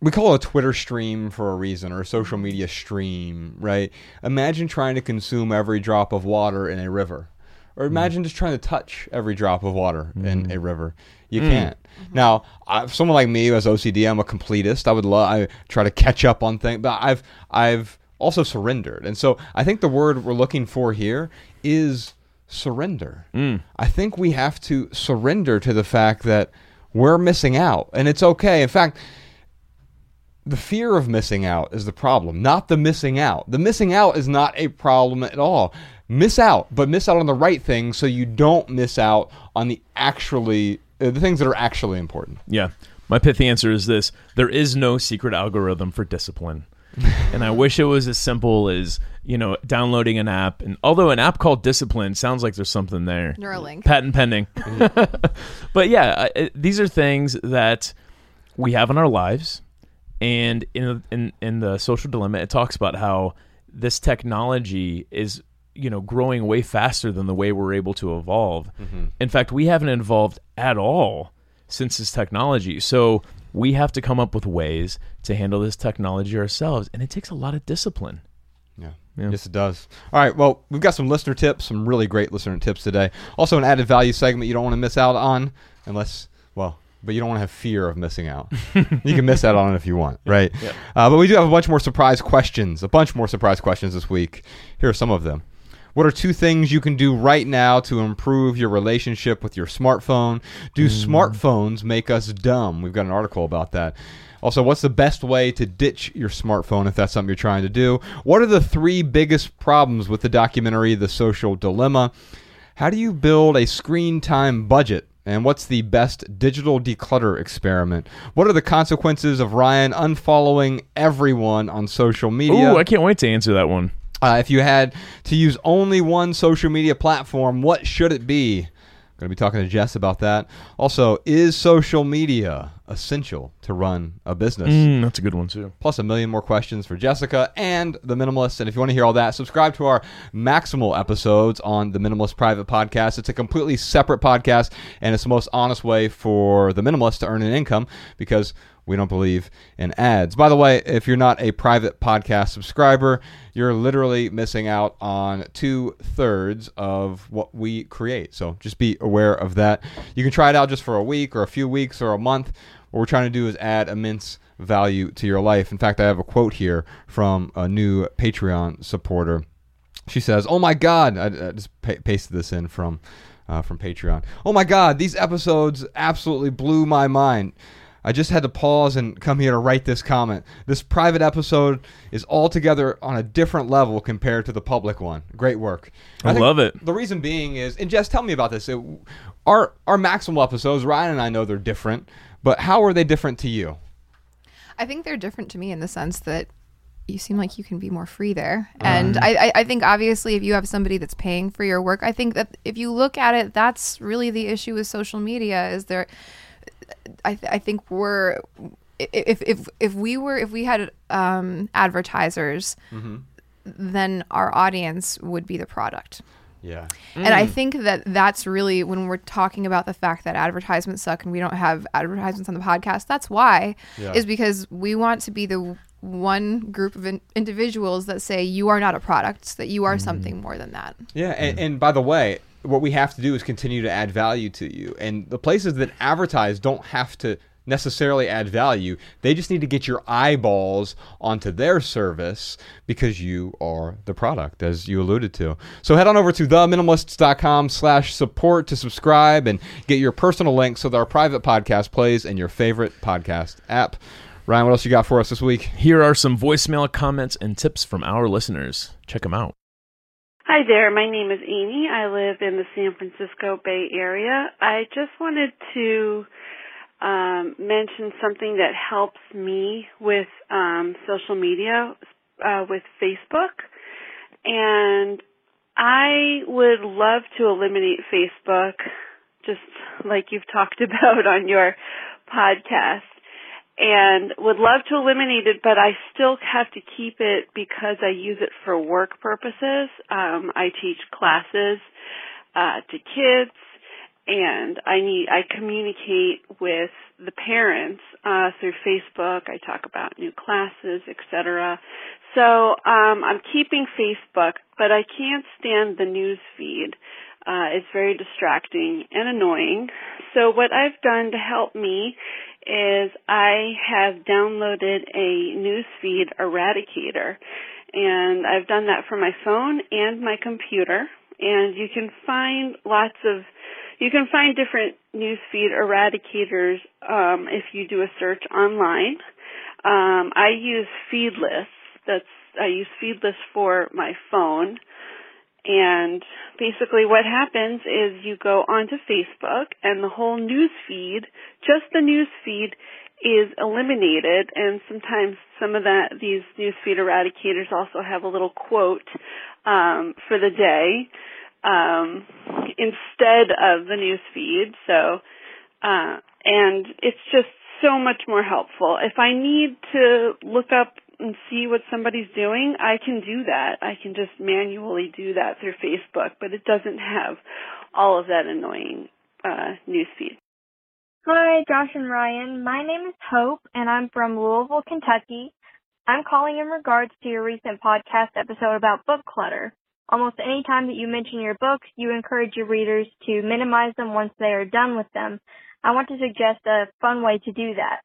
we call it a Twitter stream for a reason or a social media stream, right? Imagine trying to consume every drop of water in a river. Or mm. imagine just trying to touch every drop of water in mm. a river. You mm. can't. Mm-hmm. Now, I, someone like me who has OCD, I'm a completist. I would love. I try to catch up on things, but I've I've also surrendered, and so I think the word we're looking for here is surrender. Mm. I think we have to surrender to the fact that we're missing out, and it's okay. In fact, the fear of missing out is the problem, not the missing out. The missing out is not a problem at all. Miss out, but miss out on the right things so you don't miss out on the actually Uh, the things that are actually important. Yeah. My pithy answer is this there is no secret algorithm for discipline. and I wish it was as simple as, you know, downloading an app. And although an app called Discipline sounds like there's something there. Neuralink. Patent pending. but yeah, I- I- these are things that we have in our lives. And in, in in the social dilemma, it talks about how this technology is, you know, growing way faster than the way we're able to evolve. In fact, we haven't evolved at all since this technology. So we have to come up with ways to handle this technology ourselves, and it takes a lot of discipline. Yeah. Yeah. Yes, it does. All right. Well, we've got some listener tips, some really great listener tips today. Also, an added value segment you don't want to miss out on, unless, well, but you don't want to have fear of missing out. you can miss out on it if you want, right? Uh, but we do have a bunch more surprise questions, a bunch more surprise questions this week. Here are some of them. What are two things you can do right now to improve your relationship with your smartphone? Do mm. smartphones make us dumb? We've got an article about that. Also, what's the best way to ditch your smartphone if that's something you're trying to do? What are the three biggest problems with the documentary The Social Dilemma? How do you build a screen time budget? And what's the best digital declutter experiment? What are the consequences of Ryan unfollowing everyone on social media? Ooh, I can't wait to answer that one. Uh, if you had to use only one social media platform, what should it be? Going to be talking to Jess about that. Also, is social media essential to run a business? Mm, that's a good one too. Plus a million more questions for Jessica and the Minimalist. And if you want to hear all that, subscribe to our Maximal episodes on the Minimalist Private Podcast. It's a completely separate podcast, and it's the most honest way for the Minimalist to earn an income because we don't believe in ads. By the way, if you're not a private podcast subscriber, you're literally missing out on two thirds of what we create. So just be aware of that. You can try it out just for a week or a few weeks or a month. What we're trying to do is add immense value to your life. In fact, I have a quote here from a new Patreon supporter. She says, "Oh my God!" I, I just pa- pasted this in from uh, from Patreon. Oh my God, these episodes absolutely blew my mind. I just had to pause and come here to write this comment. This private episode is altogether on a different level compared to the public one. Great work. I think love it. The reason being is, and Jess, tell me about this. It- our our maximal episodes, Ryan and I know they're different, but how are they different to you? I think they're different to me in the sense that you seem like you can be more free there. Mm-hmm. And I, I, I think obviously if you have somebody that's paying for your work, I think that if you look at it, that's really the issue with social media is there I, th- I think we're if, if if we were if we had um, advertisers mm-hmm. then our audience would be the product Yeah. And I mm. think that that's really when we're talking about the fact that advertisements suck and we don't have advertisements on the podcast. That's why Yeah. is because we want to be the one group of in- individuals that say you are not a product, that you are mm-hmm. something more than that. Yeah, and, mm. and by the way, what we have to do is continue to add value to you. And the places that advertise don't have to necessarily add value. They just need to get your eyeballs onto their service because you are the product, as you alluded to. So head on over to theminimalists.com slash support to subscribe and get your personal link so that our private podcast plays in your favorite podcast app. Ryan, what else you got for us this week? Here are some voicemail comments and tips from our listeners. Check them out. Hi there, my name is Amy. I live in the San Francisco Bay Area. I just wanted to um, mention something that helps me with um, social media, uh, with Facebook. And I would love to eliminate Facebook, just like you've talked about on your podcast and would love to eliminate it, but I still have to keep it because I use it for work purposes. Um, I teach classes uh, to kids, and I need I communicate with the parents uh, through Facebook. I talk about new classes, etc. So um, I'm keeping Facebook, but I can't stand the news feed. Uh, it's very distracting and annoying. So what I've done to help me is I have downloaded a newsfeed eradicator and I've done that for my phone and my computer and you can find lots of you can find different newsfeed eradicators um, if you do a search online. Um, I use Feedless. That's I use Feedless for my phone. And basically what happens is you go onto Facebook and the whole news feed, just the news feed is eliminated and sometimes some of that these news feed eradicators also have a little quote um, for the day um, instead of the news feed. So uh, and it's just so much more helpful. If I need to look up and see what somebody's doing, I can do that. I can just manually do that through Facebook, but it doesn't have all of that annoying uh, newsfeed. Hi, Josh and Ryan. My name is Hope, and I'm from Louisville, Kentucky. I'm calling in regards to your recent podcast episode about book clutter. Almost any time that you mention your books, you encourage your readers to minimize them once they are done with them. I want to suggest a fun way to do that.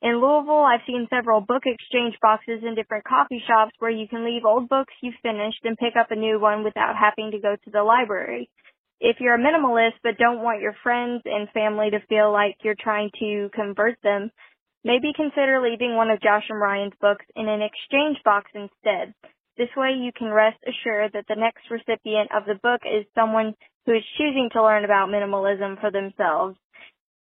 In Louisville, I've seen several book exchange boxes in different coffee shops where you can leave old books you've finished and pick up a new one without having to go to the library. If you're a minimalist but don't want your friends and family to feel like you're trying to convert them, maybe consider leaving one of Josh and Ryan's books in an exchange box instead. This way you can rest assured that the next recipient of the book is someone who is choosing to learn about minimalism for themselves.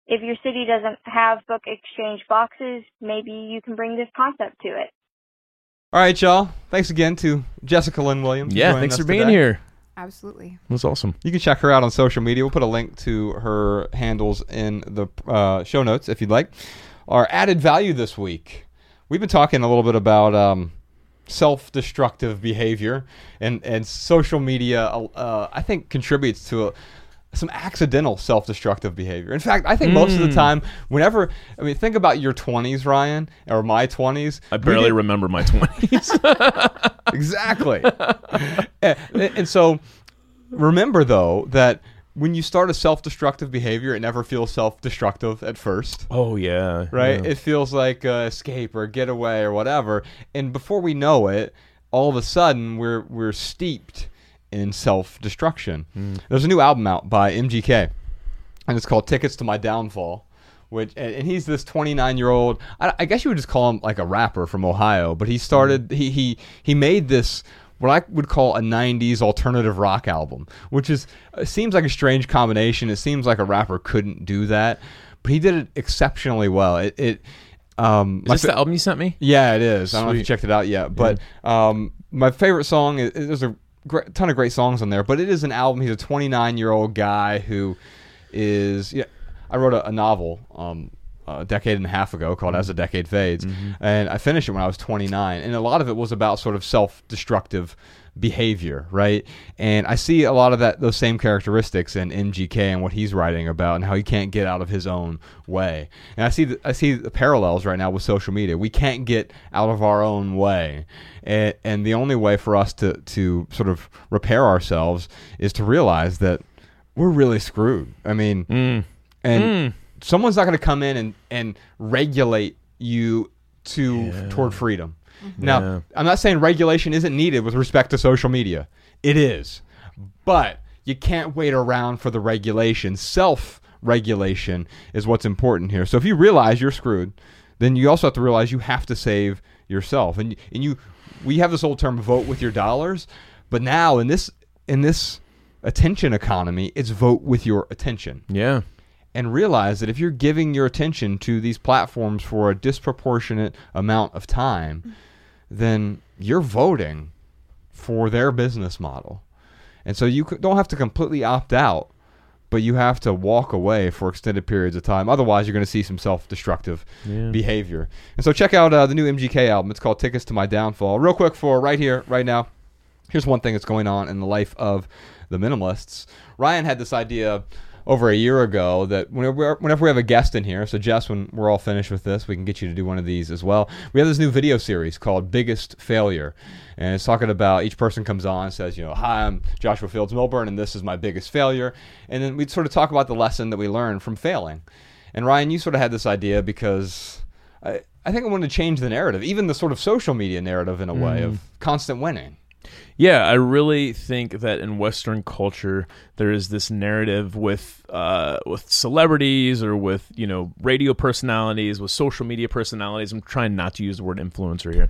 If your city doesn't have book exchange boxes, maybe you can bring this concept to it. All right, y'all. Thanks again to Jessica Lynn Williams. Yeah, joining thanks for being today. here. Absolutely. That's awesome. You can check her out on social media. We'll put a link to her handles in the uh, show notes if you'd like. Our added value this week. We've been talking a little bit about um, self-destructive behavior, and and social media. Uh, I think contributes to. A, some accidental self-destructive behavior. In fact, I think most of the time, whenever I mean, think about your 20s, Ryan, or my 20s. I barely did- remember my 20s. exactly. and, and so remember though that when you start a self-destructive behavior, it never feels self-destructive at first. oh, yeah. Right? yeah. It feels like uh, escape or getaway or whatever. And before we know it, all of a sudden we're we're steeped in self-destruction. There's a new album out by MGK, and it's called "Tickets to My Downfall." Which and he's this 29 year old. I, I guess you would just call him like a rapper from Ohio, but he started. He he he made this what I would call a 90s alternative rock album, which is seems like a strange combination. It seems like a rapper couldn't do that, but he did it exceptionally well. It it um Is this fa- the album you sent me? yeah, it is. I don't know if you checked it out yet, but um, my favorite song is there's a great, ton of great songs on there, but it is an album. He's a 29 year old guy who is. Yeah, I wrote a, a novel um, a decade and a half ago called As a Decade Fades. Mm-hmm. And I finished it when I was 29. And a lot of it was about sort of self destructive behavior, right? And I see a lot of that those same characteristics in MGK and what he's writing about and how he can't get out of his own way. And I see the, I see the parallels right now with social media. We can't get out of our own way. And, and the only way for us to to sort of repair ourselves is to realize that we're really screwed. I mean, mm. and mm. Someone's not going to come in and, and regulate you to toward freedom. Mm-hmm. Now, Yeah. I'm not saying regulation isn't needed with respect to social media. It is. But you can't wait around for the regulation. Self regulation is what's important here. So if you realize you're screwed, then you also have to realize you have to save yourself. And and you we have this old term vote with your dollars, but now in this in this attention economy, it's vote with your attention Yeah. And realize that if you're giving your attention to these platforms for a disproportionate amount of time, then you're voting for their business model. And so you don't have to completely opt out, but you have to walk away for extended periods of time. Otherwise, you're going to see some self destructive behavior. And so check out uh, the new MGK album. It's called Tickets to My Downfall. Real quick for right here, right now. Here's one thing that's going on in the life of the minimalists. Ryan had this idea over a year ago that whenever, whenever we have a guest in here, so Jess, when we're all finished with this, we can get you to do one of these as well. We have this new video series called Biggest Failure. And it's talking about each person comes on and says, you know, hi, I'm Joshua Fields Millburn, and this is my biggest failure. And then we sort of talk about the lesson that we learned from failing. And Ryan, you sort of had this idea because I, I think I wanted to change the narrative, even the sort of social media narrative in a way mm. of constant winning. Yeah, I really think that in Western culture there is this narrative with uh, with celebrities or with you know radio personalities, with social media personalities. I'm trying not to use the word influencer here,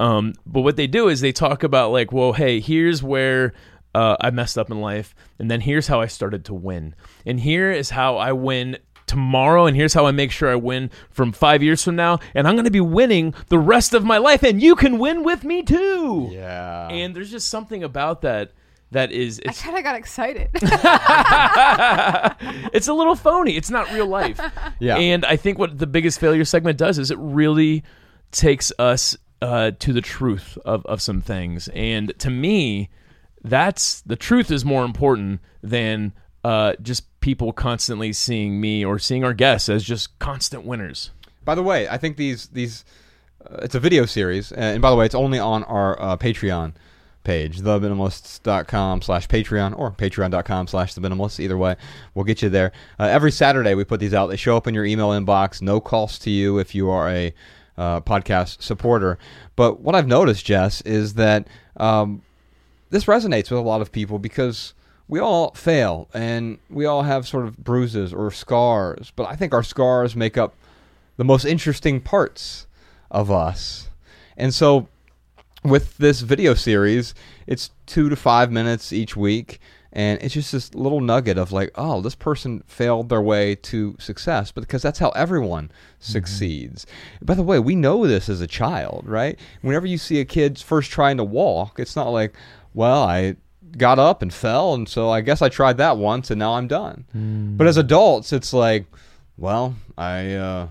um, but what they do is they talk about like, well, hey, here's where uh, I messed up in life, and then here's how I started to win, and here is how I win tomorrow and here's how I make sure I win from 5 years from now and I'm going to be winning the rest of my life and you can win with me too. Yeah. And there's just something about that that is I kind of got excited. it's a little phony. It's not real life. Yeah. And I think what the biggest failure segment does is it really takes us uh, to the truth of, of some things. And to me, that's the truth is more important than uh, just people constantly seeing me or seeing our guests as just constant winners. By the way, I think these these uh, it's a video series, and, by the way, it's only on our uh, Patreon page, theminimalists.com slash Patreon or patreon.com slash the minimalists. Either way, we'll get you there. Uh, every Saturday, we put these out. They show up in your email inbox, no cost to you if you are a uh, podcast supporter. But what I've noticed, Jess, is that um, this resonates with a lot of people because we all fail and we all have sort of bruises or scars, but I think our scars make up the most interesting parts of us. And so with this video series, it's 2 to 5 minutes each week and it's just this little nugget of like, oh, this person failed their way to success, but because that's how everyone mm-hmm. succeeds. By the way, we know this as a child, right? Whenever you see a kid first trying to walk, it's not like, well, I got up and fell, and so I guess I tried that once, and now I'm done. But as adults, it's like, well, I uh,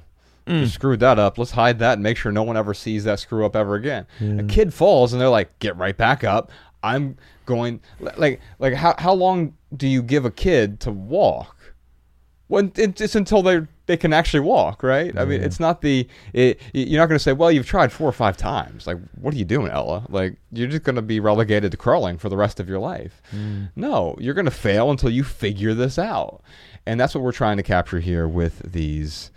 just screwed that up. Let's hide that and make sure no one ever sees that screw up ever again. A kid falls, and they're like, get right back up. I'm going like like how how long do you give a kid to walk? When it's until they they can actually walk, right? I mean, it's not the it, you're not going to say, well, you've tried four or five times. Like, what are you doing, Ella? Like, you're just going to be relegated to crawling for the rest of your life. No, you're going to fail until you figure this out, and that's what we're trying to capture here with these.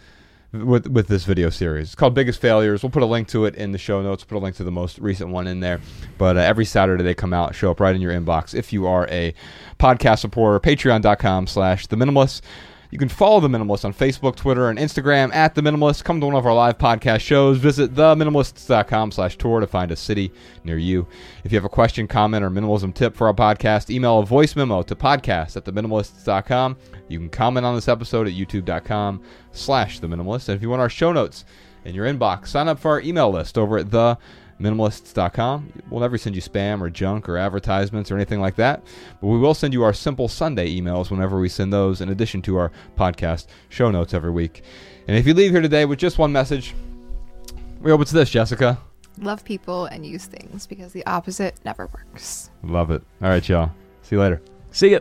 With, with this video series, it's called Biggest Failures. We'll put a link to it in the show notes. Put a link to the most recent one in there. But uh, every Saturday they come out, show up right in your inbox. If you are a podcast supporter, Patreon.com/slash The Minimalists. You can follow The Minimalist on Facebook, Twitter, and Instagram at The Minimalist. Come to one of our live podcast shows. Visit theminimalists.com slash tour to find a city near you. If you have a question, comment, or minimalism tip for our podcast, email a voice memo to podcast at theminimalists.com. You can comment on this episode at youtube.com slash The Minimalist. And if you want our show notes in your inbox, sign up for our email list over at the minimalists.com. We'll never send you spam or junk or advertisements or anything like that, but we will send you our simple Sunday emails whenever we send those, in addition to our podcast show notes every week. And if you leave here today with just one message, we hope it's this, Jessica. Love people and use things because the opposite never works. Love it. All right, y'all. See you later. See ya.